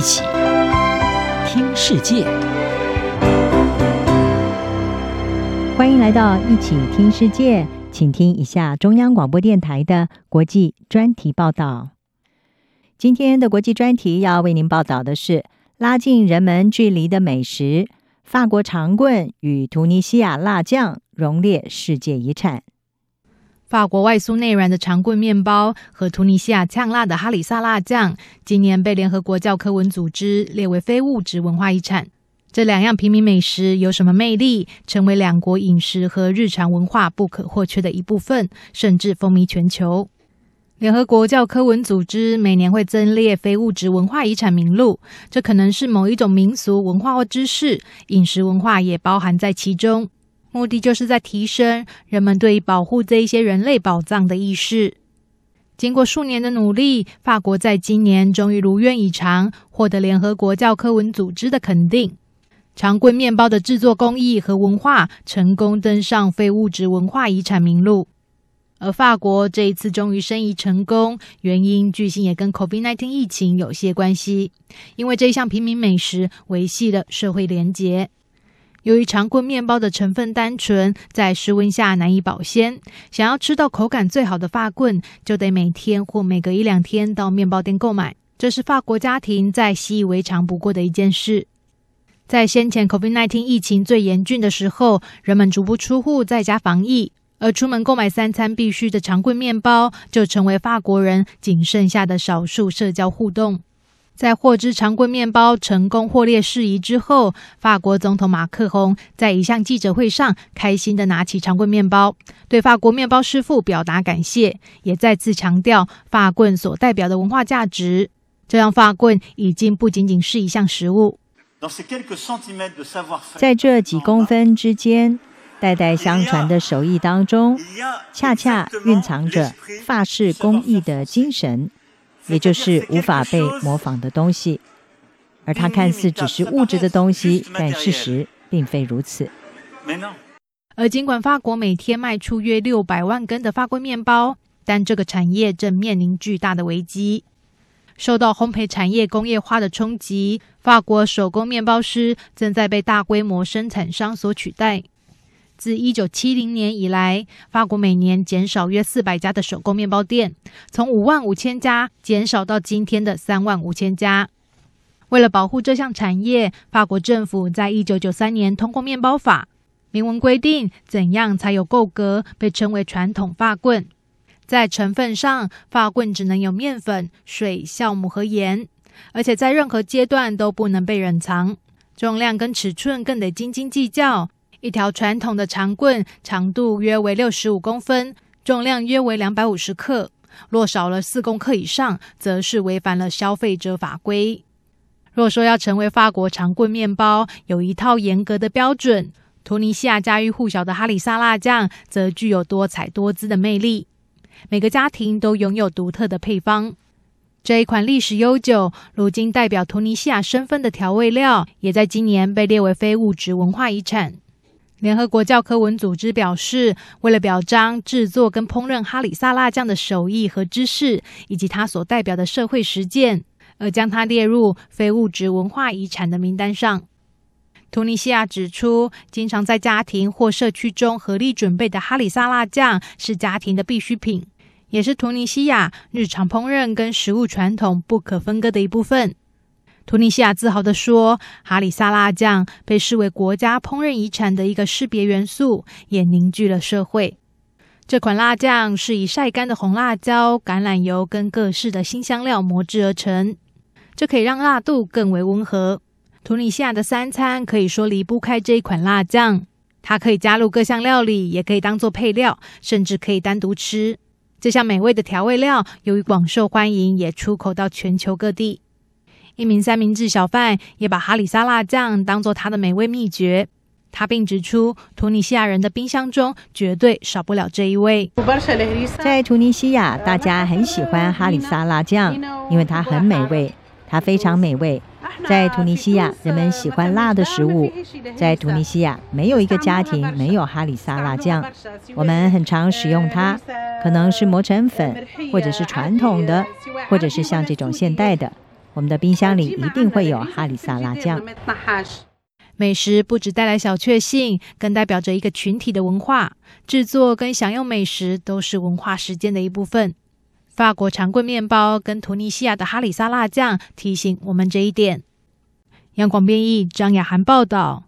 一起听世界，欢迎来到一起听世界，请听一下中央广播电台的国际专题报道。今天的国际专题要为您报道的是拉近人们距离的美食——法国长棍与突尼西亚辣酱荣列世界遗产。法国外酥内软的长棍面包和突尼西亚呛辣的哈里萨辣酱，今年被联合国教科文组织列为非物质文化遗产。这两样平民美食有什么魅力，成为两国饮食和日常文化不可或缺的一部分，甚至风靡全球？联合国教科文组织每年会增列非物质文化遗产名录，这可能是某一种民俗文化或知识，饮食文化也包含在其中。目的就是在提升人们对于保护这一些人类宝藏的意识。经过数年的努力，法国在今年终于如愿以偿，获得联合国教科文组织的肯定。长棍面包的制作工艺和文化成功登上非物质文化遗产名录。而法国这一次终于申遗成功，原因据悉也跟 COVID-19 疫情有些关系，因为这一项平民美食维系了社会连结。由于长棍面包的成分单纯，在室温下难以保鲜，想要吃到口感最好的法棍，就得每天或每隔一两天到面包店购买。这是法国家庭再习以为常不过的一件事。在先前 COVID-19 疫情最严峻的时候，人们足不出户在家防疫，而出门购买三餐必需的长棍面包，就成为法国人仅剩下的少数社交互动。在获知长棍面包成功获列事宜之后，法国总统马克宏在一项记者会上开心地拿起长棍面包，对法国面包师傅表达感谢，也再次强调法棍所代表的文化价值。这样，法棍已经不仅仅是一项食物。在这几公分之间，代代相传的手艺当中，恰恰蕴藏着法式工艺的精神。也就是无法被模仿的东西，而它看似只是物质的东西，但事实并非如此。而尽管法国每天卖出约六百万根的法棍面包，但这个产业正面临巨大的危机。受到烘焙产业工业化的冲击，法国手工面包师正在被大规模生产商所取代。自一九七零年以来，法国每年减少约四百家的手工面包店，从五万五千家减少到今天的三万五千家。为了保护这项产业，法国政府在一九九三年通过面包法，明文规定怎样才有够格被称为传统法棍。在成分上，法棍只能有面粉、水、酵母和盐，而且在任何阶段都不能被冷藏。重量跟尺寸更得斤斤计较。一条传统的长棍长度约为六十五公分，重量约为两百五十克。若少了四公克以上，则是违反了消费者法规。若说要成为法国长棍面包，有一套严格的标准，突尼西亚家喻户晓的哈里萨辣酱则具有多彩多姿的魅力。每个家庭都拥有独特的配方。这一款历史悠久、如今代表突尼西亚身份的调味料，也在今年被列为非物质文化遗产。联合国教科文组织表示，为了表彰制作跟烹饪哈里萨辣酱的手艺和知识，以及它所代表的社会实践，而将它列入非物质文化遗产的名单上。突尼西亚指出，经常在家庭或社区中合力准备的哈里萨辣酱是家庭的必需品，也是突尼西亚日常烹饪跟食物传统不可分割的一部分。突尼西亚自豪地说：“哈里萨辣酱被视为国家烹饪遗产的一个识别元素，也凝聚了社会。这款辣酱是以晒干的红辣椒、橄榄油跟各式的新香料磨制而成，这可以让辣度更为温和。突尼西亚的三餐可以说离不开这一款辣酱，它可以加入各项料理，也可以当做配料，甚至可以单独吃。这项美味的调味料由于广受欢迎，也出口到全球各地。”一名三明治小贩也把哈里萨辣酱当做他的美味秘诀，他并指出，突尼西亚人的冰箱中绝对少不了这一味。在突尼西亚，大家很喜欢哈里萨辣酱，因为它很美味，它非常美味。在突尼西亚，人们喜欢辣的食物。在突尼西亚，没有一个家庭没有哈里萨辣酱，我们很常使用它，可能是磨成粉，或者是传统的，或者是像这种现代的。我们的冰箱里一定会有哈里萨辣酱。美食不只带来小确幸，更代表着一个群体的文化。制作跟享用美食都是文化实践的一部分。法国长棍面包跟图尼西亚的哈里萨辣酱提醒我们这一点。央广编译张雅涵报道。